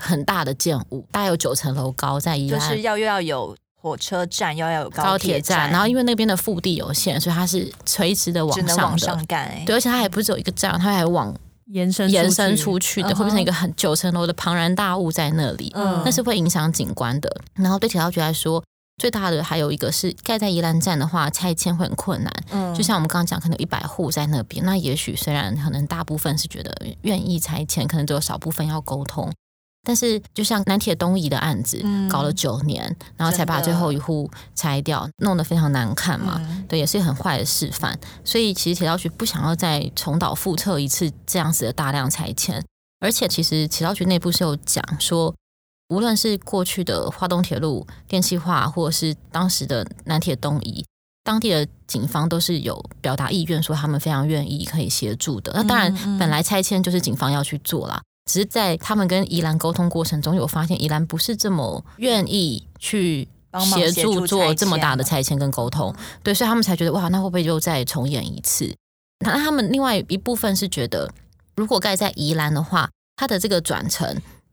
很大的建物，大概有九层楼高，在宜兰就是要又要有火车站，又要有高铁站，然后因为那边的腹地有限，所以它是垂直的往上的，往上盖、欸。对，而且它还不是只有一个站，它还往。延伸延伸出去的，会变成一个很九层楼的庞然大物在那里，嗯，那是会影响景观的。然后对铁道局来说，最大的还有一个是盖在宜兰站的话，拆迁会很困难。嗯，就像我们刚刚讲，可能有一百户在那边，那也许虽然可能大部分是觉得愿意拆迁，可能只有少部分要沟通。但是，就像南铁东移的案子，搞了九年，嗯、然后才把最后一户拆掉，弄得非常难看嘛。嗯、对，也是很坏的示范。所以，其实铁道局不想要再重蹈覆辙一次这样子的大量拆迁。而且，其实铁道局内部是有讲说，无论是过去的华东铁路电气化，或者是当时的南铁东移，当地的警方都是有表达意愿，说他们非常愿意可以协助的。那当然，本来拆迁就是警方要去做啦。只是在他们跟宜兰沟通过程中，有发现宜兰不是这么愿意去协助做这么大的拆迁跟沟通，对，所以他们才觉得哇，那会不会就再重演一次？那他们另外一部分是觉得，如果盖在宜兰的话，它的这个转乘，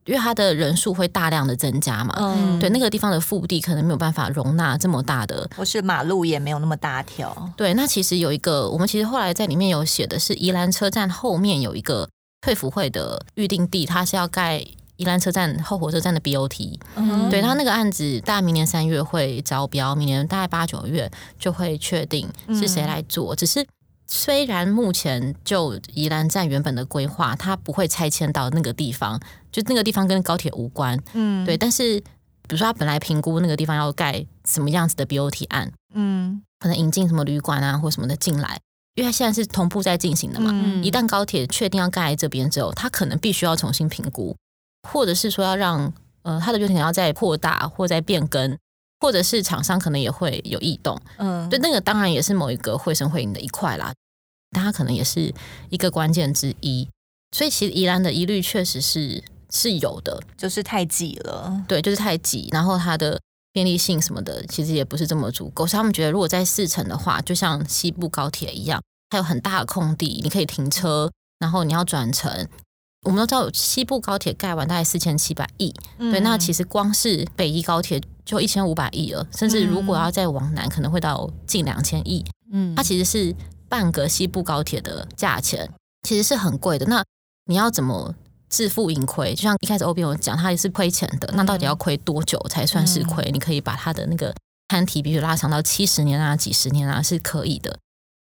因为它的人数会大量的增加嘛，嗯，对，那个地方的腹地可能没有办法容纳这么大的，或是马路也没有那么大条，对。那其实有一个，我们其实后来在里面有写的是宜兰车站后面有一个。退服会的预定地，它是要盖宜兰车站后火车站的 BOT，嗯，对，他那个案子，大概明年三月会招标，明年大概八九月就会确定是谁来做。嗯、只是虽然目前就宜兰站原本的规划，它不会拆迁到那个地方，就那个地方跟高铁无关，嗯，对。但是比如说他本来评估那个地方要盖什么样子的 BOT 案，嗯，可能引进什么旅馆啊或什么的进来。因为它现在是同步在进行的嘛，嗯、一旦高铁确定要盖在这边之后，它可能必须要重新评估，或者是说要让呃它的流程要再扩大或再变更，或者是厂商可能也会有异动，嗯，对，那个当然也是某一个会声会影的一块啦，但它可能也是一个关键之一，所以其实宜兰的疑虑确实是是有的，就是太挤了，对，就是太挤，然后它的。便利性什么的，其实也不是这么足够。所以他们觉得，如果在四城的话，就像西部高铁一样，它有很大的空地，你可以停车，然后你要转乘。我们都知道，西部高铁盖完大概四千七百亿，嗯、对，那其实光是北宜高铁就一千五百亿了，甚至如果要再往南，可能会到近两千亿。嗯，它其实是半个西部高铁的价钱，其实是很贵的。那你要怎么自负盈亏？就像一开始欧比有讲，他也是亏钱的。那到底要亏多久才算是亏？你可以把他的那个摊提，比如拉长到七十年啊、几十年啊，是可以的。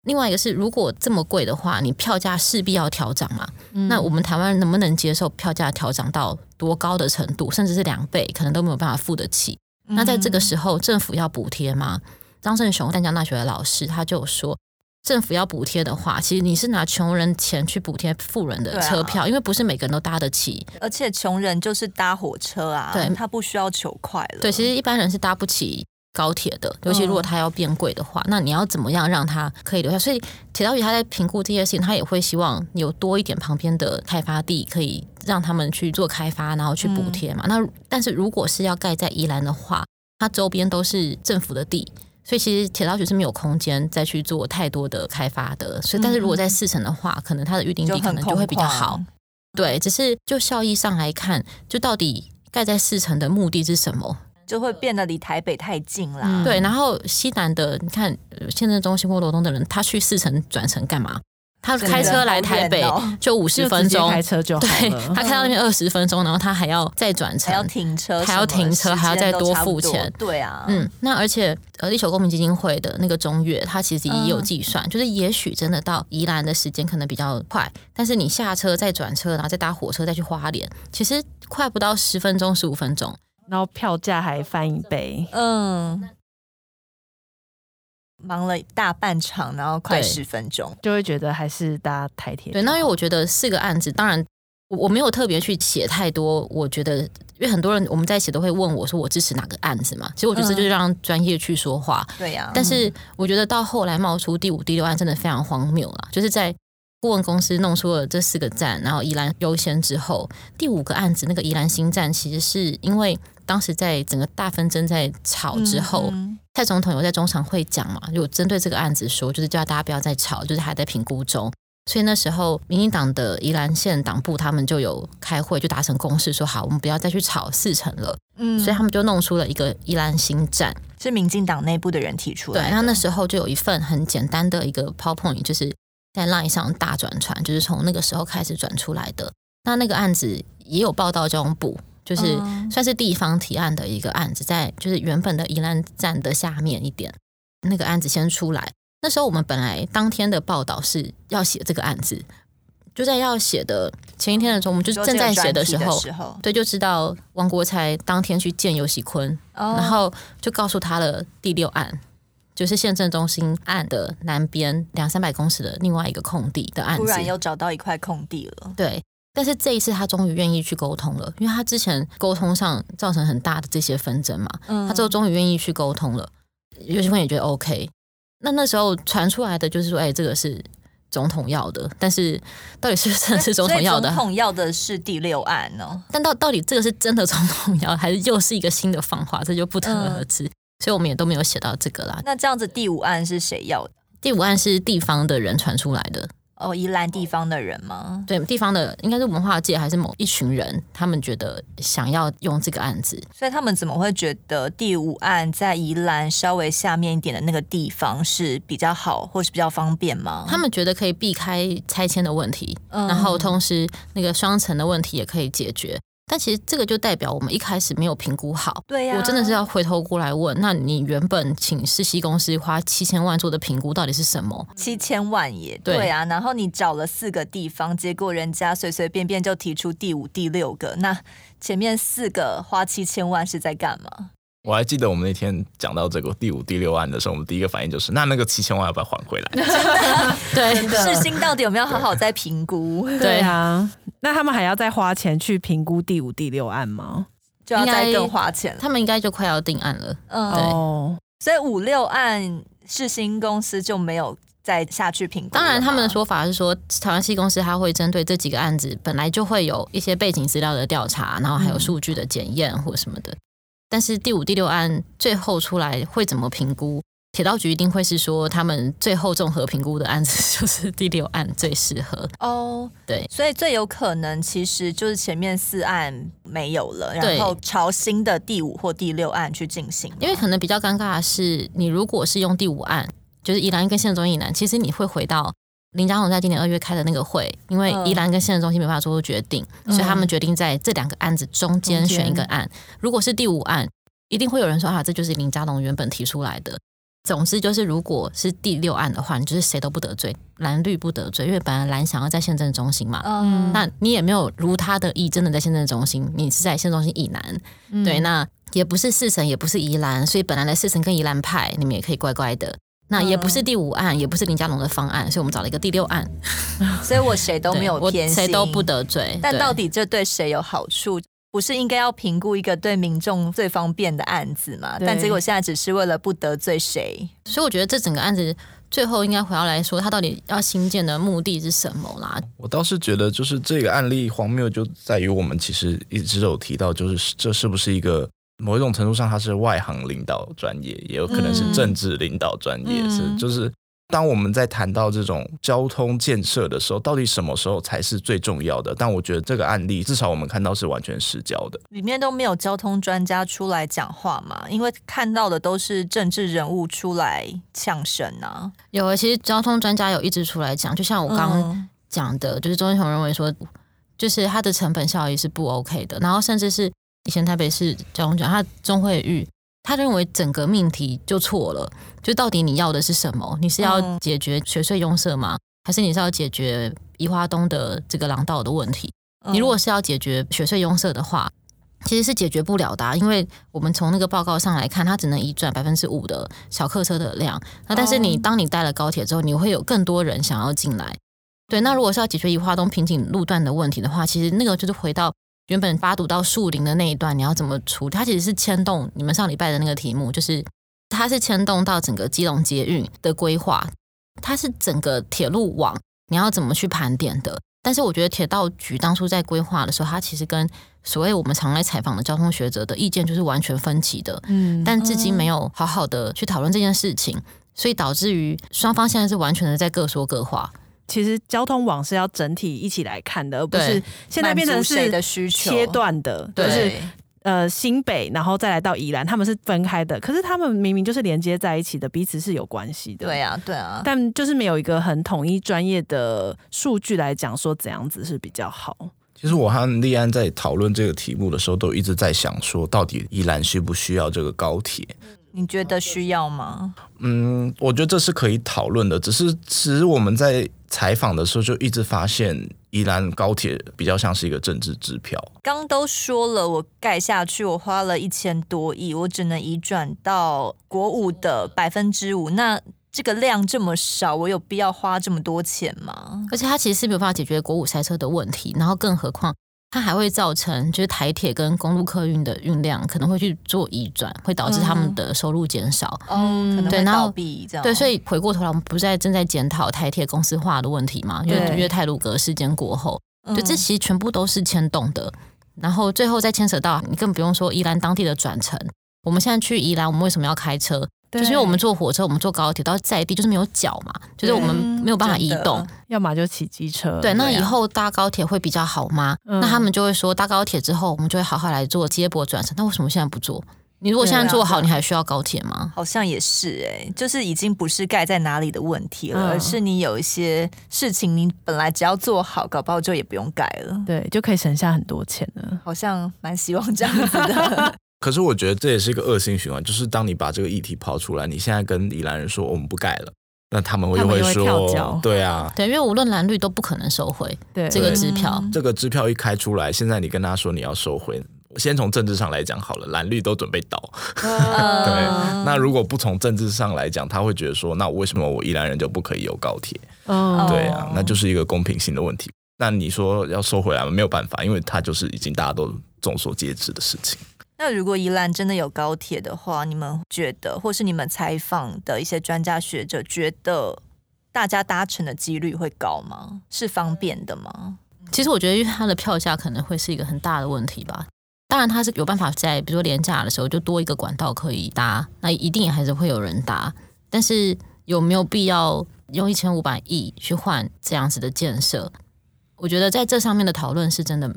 另外一个是，如果这么贵的话，你票价势必要调涨嘛？嗯、那我们台湾人能不能接受票价调涨到多高的程度，甚至是两倍，可能都没有办法付得起？嗯、那在这个时候，政府要补贴吗？张胜雄淡江大学的老师他就说，政府要补贴的话，其实你是拿穷人钱去补贴富人的车票，啊、因为不是每个人都搭得起，而且穷人就是搭火车啊，对，他不需要求快了。对，其实一般人是搭不起。高铁的，尤其如果他要变贵的话，嗯、那你要怎么样让他可以留下？所以铁道局他在评估这些事情，他也会希望有多一点旁边的开发地，可以让他们去做开发，然后去补贴嘛。嗯、那但是如果是要盖在宜兰的话，它周边都是政府的地，所以其实铁道局是没有空间再去做太多的开发的。所以，但是如果在四城的话，可能它的预定地可能就会比较好。对，只是就效益上来看，就到底盖在四城的目的是什么？就会变得离台北太近啦。嗯、对，然后西南的，你看现在中心或罗东的人，他去四城转乘干嘛？他开车来台北就五十分钟，开车就好。对，他开到那边二十分钟，然后他还要再转乘，还要停车，还要停车，还要再多付钱。对啊，嗯，那而且呃，地球公民基金会的那个中越，他其实也有计算，嗯、就是也许真的到宜兰的时间可能比较快，但是你下车再转车，然后再搭火车再去花莲，其实快不到十分钟、十五分钟。然后票价还翻一倍，嗯，忙了大半场，然后快十分钟，就会觉得还是搭台铁。对，那因为我觉得四个案子，当然我我没有特别去写太多。我觉得，因为很多人我们在写都会问我说，我支持哪个案子嘛？其实我觉得这就是让专业去说话。嗯、对呀、啊，但是我觉得到后来冒出第五、第六案，真的非常荒谬了。就是在顾问公司弄出了这四个站，然后宜兰优先之后，第五个案子那个宜兰新站，其实是因为。当时在整个大纷争在吵之后，蔡总统有在中常会讲嘛，有针对这个案子说，就是叫大家不要再吵，就是还在评估中。所以那时候，民进党的宜兰县党部他们就有开会，就达成共识，说好，我们不要再去吵四成了。嗯，所以他们就弄出了一个宜兰新站，是民进党内部的人提出来的。对，然后那时候就有一份很简单的一个 PowerPoint，就是在 Line 上大转传，就是从那个时候开始转出来的。那那个案子也有报道交通部。就是算是地方提案的一个案子，在就是原本的宜兰站的下面一点，那个案子先出来。那时候我们本来当天的报道是要写这个案子，就在要写的前一天的时候，我们就正在写的时候，时候对，就知道王国才当天去见尤喜坤，哦、然后就告诉他了第六案，就是县政中心案的南边两三百公尺的另外一个空地的案子，突然又找到一块空地了，对。但是这一次他终于愿意去沟通了，因为他之前沟通上造成很大的这些纷争嘛，嗯、他之后终于愿意去沟通了，游锡堃也觉得 OK。那那时候传出来的就是说，哎，这个是总统要的，但是到底是不是真的是总统要的？总统要的是第六案呢？但到到底这个是真的总统要，还是又是一个新的放话？这就不得而知。嗯、所以我们也都没有写到这个啦。那这样子第五案是谁要的？第五案是地方的人传出来的。哦，宜兰地方的人吗？对，地方的应该是文化界还是某一群人，他们觉得想要用这个案子，所以他们怎么会觉得第五案在宜兰稍微下面一点的那个地方是比较好，或是比较方便吗？他们觉得可以避开拆迁的问题，嗯、然后同时那个双层的问题也可以解决。但其实这个就代表我们一开始没有评估好。对呀、啊，我真的是要回头过来问，那你原本请世熙公司花七千万做的评估到底是什么？七千万也对啊，然后你找了四个地方，结果人家随随便便就提出第五、第六个，那前面四个花七千万是在干嘛？我还记得我们那天讲到这个第五、第六案的时候，我们第一个反应就是，那那个七千万要不要还回来？<laughs> <laughs> 对，世新到底有没有好好在评估？对啊，那他们还要再花钱去评估第五、第六案吗？就要再更花钱，他们应该就快要定案了。嗯，对。哦，所以五六案世新公司就没有再下去评估。当然，他们的说法是说，台湾系公司他会针对这几个案子，本来就会有一些背景资料的调查，然后还有数据的检验或什么的。但是第五、第六案最后出来会怎么评估？铁道局一定会是说，他们最后综合评估的案子就是第六案最适合哦。Oh, 对，所以最有可能其实就是前面四案没有了，然后朝新的第五或第六案去进行。因为可能比较尴尬的是，你如果是用第五案，就是宜兰跟县政中心宜兰，其实你会回到林佳龙在今年二月开的那个会，因为宜兰跟县政中心没办法做出决定，嗯、所以他们决定在这两个案子中间选一个案。如果是第五案，一定会有人说啊，这就是林佳龙原本提出来的。总之就是，如果是第六案的话，你就是谁都不得罪，蓝绿不得罪，因为本来蓝想要在县政中心嘛，嗯，那你也没有如他的意，真的在县政中心，你是在县中心以南，嗯、对，那也不是四神，也不是宜兰，所以本来的四神跟宜兰派，你们也可以乖乖的，那也不是第五案，也不是林佳龙的方案，所以我们找了一个第六案，<laughs> 所以我谁都没有偏心，谁都不得罪，但到底这对谁有好处？不是应该要评估一个对民众最方便的案子吗？但结果现在只是为了不得罪谁，所以我觉得这整个案子最后应该回到来说，它到底要新建的目的是什么啦？我倒是觉得，就是这个案例荒谬就在于我们其实一直有提到，就是这是不是一个某一种程度上他是外行领导专业，也有可能是政治领导专业，嗯、是就是。当我们在谈到这种交通建设的时候，到底什么时候才是最重要的？但我觉得这个案例至少我们看到是完全失焦的，里面都没有交通专家出来讲话嘛？因为看到的都是政治人物出来呛声啊。有啊，其实交通专家有一直出来讲，就像我刚刚讲的，嗯、就是周英雄认为说，就是它的成本效益是不 OK 的，然后甚至是以前台北市交通局他钟慧玉。他认为整个命题就错了，就到底你要的是什么？你是要解决学税壅塞吗？还是你是要解决宜花东的这个廊道的问题？你如果是要解决学税壅塞的话，其实是解决不了的啊，因为我们从那个报告上来看，它只能移转百分之五的小客车的量。那但是你当你带了高铁之后，你会有更多人想要进来。对，那如果是要解决宜花东瓶颈路段的问题的话，其实那个就是回到。原本八堵到树林的那一段，你要怎么处理？它其实是牵动你们上礼拜的那个题目，就是它是牵动到整个基隆捷运的规划，它是整个铁路网你要怎么去盘点的？但是我觉得铁道局当初在规划的时候，它其实跟所谓我们常来采访的交通学者的意见就是完全分歧的，嗯，但至今没有好好的去讨论这件事情，所以导致于双方现在是完全的在各说各话。其实交通网是要整体一起来看的，而不是现在变成是切断的，就是呃新北，然后再来到宜兰，他们是分开的。可是他们明明就是连接在一起的，彼此是有关系的。对啊，对啊。但就是没有一个很统一专业的数据来讲说怎样子是比较好。其实我和立安在讨论这个题目的时候，都一直在想说，到底宜兰需不需要这个高铁？你觉得需要吗？嗯，我觉得这是可以讨论的。只是，其实我们在采访的时候就一直发现，宜兰高铁比较像是一个政治支票。刚都说了，我盖下去，我花了一千多亿，我只能移转到国五的百分之五。那这个量这么少，我有必要花这么多钱吗？而且它其实是没有办法解决国五塞车的问题，然后更何况。它还会造成，就是台铁跟公路客运的运量可能会去做移转，会导致他们的收入减少。嗯，可能会倒闭这样。对，所以回过头来，我们不是在正在检讨台铁公司化的问题嘛？因为因为泰鲁格事件过后，就，这其实全部都是牵动的。然后最后再牵扯到，你更不用说宜兰当地的转乘。我们现在去宜兰，我们为什么要开车？就是因为我们坐火车，我们坐高铁到在地就是没有脚嘛，就是我们没有办法移动，要么就骑机车。对，那以后搭高铁会比较好吗？那他们就会说搭高铁之后，我们就会好好来做接驳转乘。那为什么现在不做？你如果现在做好，你还需要高铁吗？好像也是哎，就是已经不是盖在哪里的问题了，而是你有一些事情，你本来只要做好，搞不好就也不用盖了。对，就可以省下很多钱了。好像蛮希望这样子的。<laughs> 可是我觉得这也是一个恶性循环，就是当你把这个议题抛出来，你现在跟宜兰人说我们不盖了，那他们会会说，对啊，对，因为无论蓝绿都不可能收回这个支票。这个支票一开出来，现在你跟他说你要收回，先从政治上来讲好了，蓝绿都准备倒。啊、<laughs> 对，那如果不从政治上来讲，他会觉得说，那为什么我宜兰人就不可以有高铁？哦、对啊，那就是一个公平性的问题。那你说要收回来吗？没有办法，因为他就是已经大家都众所皆知的事情。那如果宜兰真的有高铁的话，你们觉得，或是你们采访的一些专家学者觉得，大家搭乘的几率会高吗？是方便的吗？其实我觉得，因为它的票价可能会是一个很大的问题吧。当然，它是有办法在比如说廉价的时候就多一个管道可以搭，那一定还是会有人搭。但是有没有必要用一千五百亿去换这样子的建设？我觉得在这上面的讨论是真的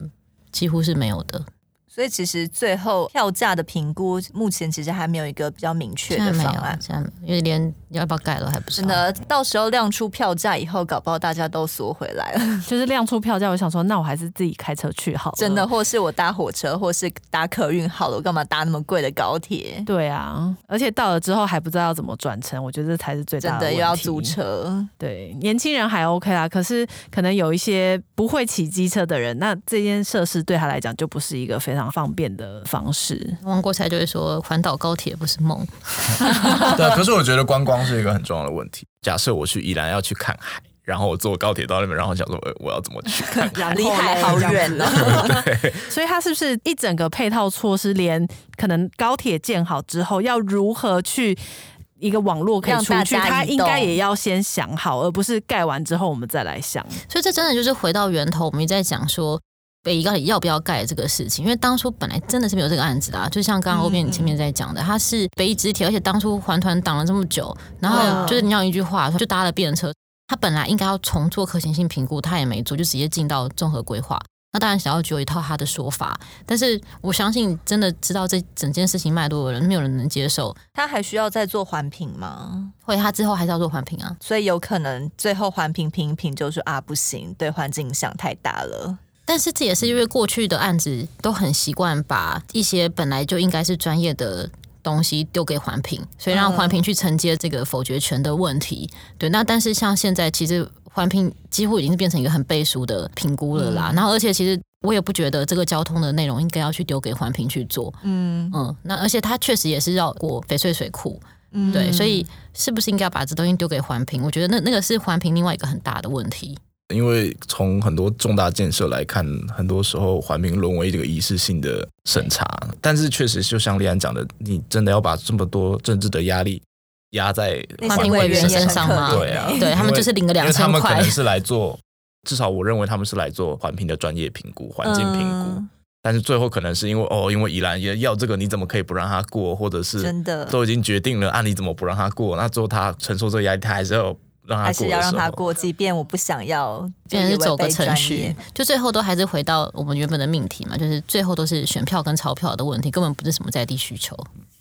几乎是没有的。所以其实最后票价的评估，目前其实还没有一个比较明确的方案，这样因为连要不要盖了还不知道。真的，到时候亮出票价以后，搞不好大家都缩回来了。<laughs> 就是亮出票价，我想说，那我还是自己开车去好了。真的，或是我搭火车，或是搭客运好了，我干嘛搭那么贵的高铁？对啊，而且到了之后还不知道要怎么转乘，我觉得这才是最大的问题。真的又要租车。对，年轻人还 OK 啦，可是可能有一些不会骑机车的人，那这件设施对他来讲就不是一个非常方便的方式，王国才就会说环岛高铁不是梦。<laughs> 对，可是我觉得观光是一个很重要的问题。假设我去宜兰要去看海，然后我坐高铁到那边，然后想说，我要怎么去看海？<laughs> 离海好远哦。<laughs> 对，所以它是不是一整个配套措施，连可能高铁建好之后，要如何去一个网络可以出去，它应该也要先想好，而不是盖完之后我们再来想。所以这真的就是回到源头，我们一直在讲说。北宜到底要不要盖这个事情？因为当初本来真的是没有这个案子的，啊，就像刚刚欧编你前面在讲的，它是北宜直铁，而且当初环团挡了这么久，然后就是你要一句话，就搭了便车，他本来应该要重做可行性评估，他也没做，就直接进到综合规划。那当然想要只有一套他的说法，但是我相信真的知道这整件事情脉络的人，没有人能接受。他还需要再做环评吗？会，他之后还是要做环评啊，所以有可能最后环评评一评，就是啊不行，对环境影响太大了。但是这也是因为过去的案子都很习惯把一些本来就应该是专业的东西丢给环评，所以让环评去承接这个否决权的问题。对，那但是像现在其实环评几乎已经是变成一个很背书的评估了啦。然后而且其实我也不觉得这个交通的内容应该要去丢给环评去做。嗯嗯，那而且它确实也是绕过翡翠水库。嗯，对，所以是不是应该把这东西丢给环评？我觉得那那个是环评另外一个很大的问题。因为从很多重大建设来看，很多时候环评沦为这个仪式性的审查。但是确实，就像立安讲的，你真的要把这么多政治的压力压在环评委员身上吗？对啊，对他们就是领个两千块。他们可能是来做，至少我认为他们是来做环评的专业评估、环境评估。嗯、但是最后可能是因为哦，因为宜兰也要这个，你怎么可以不让他过？或者是真的都已经决定了，啊，你怎么不让他过？那最后他承受这个压力，他还是要。还是要让他过，即便我不想要，变成是走个程序，就最后都还是回到我们原本的命题嘛，就是最后都是选票跟钞票的问题，根本不是什么在地需求。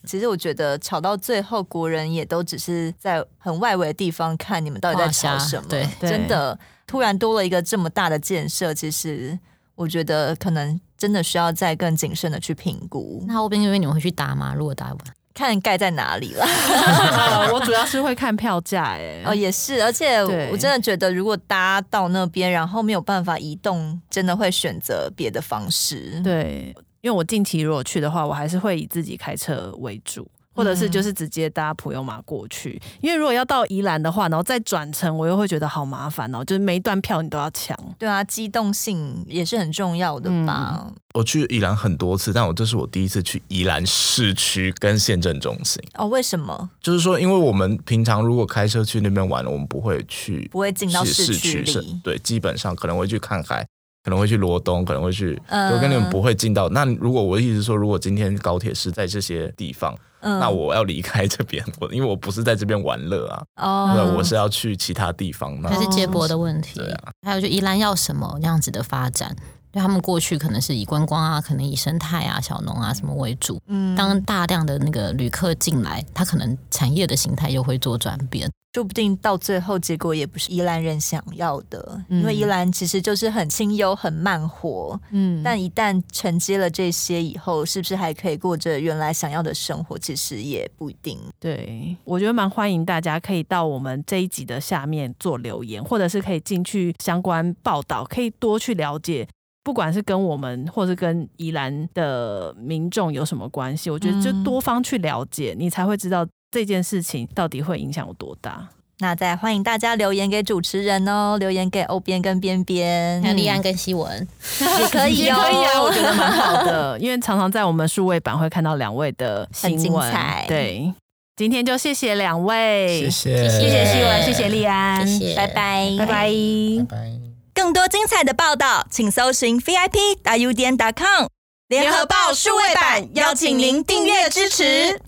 其实我觉得吵到最后，国人也都只是在很外围的地方看你们到底在吵什么。对，真的突然多了一个这么大的建设，其实我觉得可能真的需要再更谨慎的去评估。那后边因为你们会去打吗？如果打完。看盖在哪里了 <laughs> 我主要是会看票价哎，<laughs> 哦也是，而且我真的觉得，如果搭到那边，然后没有办法移动，真的会选择别的方式。对，因为我近期如果去的话，我还是会以自己开车为主。或者是就是直接搭普悠玛过去，因为如果要到宜兰的话，然后再转乘，我又会觉得好麻烦哦。就是每一段票你都要抢。对啊，机动性也是很重要的吧。嗯、我去宜兰很多次，但我这是我第一次去宜兰市区跟县政中心。哦，为什么？就是说，因为我们平常如果开车去那边玩，我们不会去，不会进到市区里。对，基本上可能会去看海，可能会去罗东，可能会去，我跟你们不会进到。那如果我的意思是说，如果今天高铁是在这些地方。嗯、那我要离开这边，我因为我不是在这边玩乐啊，哦，我是要去其他地方。还是接驳的问题。对啊，还有就宜兰要什么样子的发展？因为他们过去可能是以观光啊，可能以生态啊、小农啊什么为主。嗯，当大量的那个旅客进来，他可能产业的形态又会做转变。说不定到最后结果也不是宜兰人想要的，嗯、因为宜兰其实就是很清幽、很慢活。嗯，但一旦承接了这些以后，是不是还可以过着原来想要的生活？其实也不一定。对，我觉得蛮欢迎大家可以到我们这一集的下面做留言，或者是可以进去相关报道，可以多去了解，不管是跟我们，或是跟宜兰的民众有什么关系。我觉得就多方去了解，嗯、你才会知道。这件事情到底会影响有多大？那再欢迎大家留言给主持人哦，留言给欧边跟边边，还有立安跟希文 <laughs> 也可以哦，也可以啊，我觉得蛮好的，因为常常在我们数位版会看到两位的新闻。对，今天就谢谢两位，谢谢，谢谢希文，谢谢立安，谢谢，拜拜，拜拜，拜拜。更多精彩的报道，请搜寻 VIP 大 U 点 com 联合报数位版，邀请您订阅支持。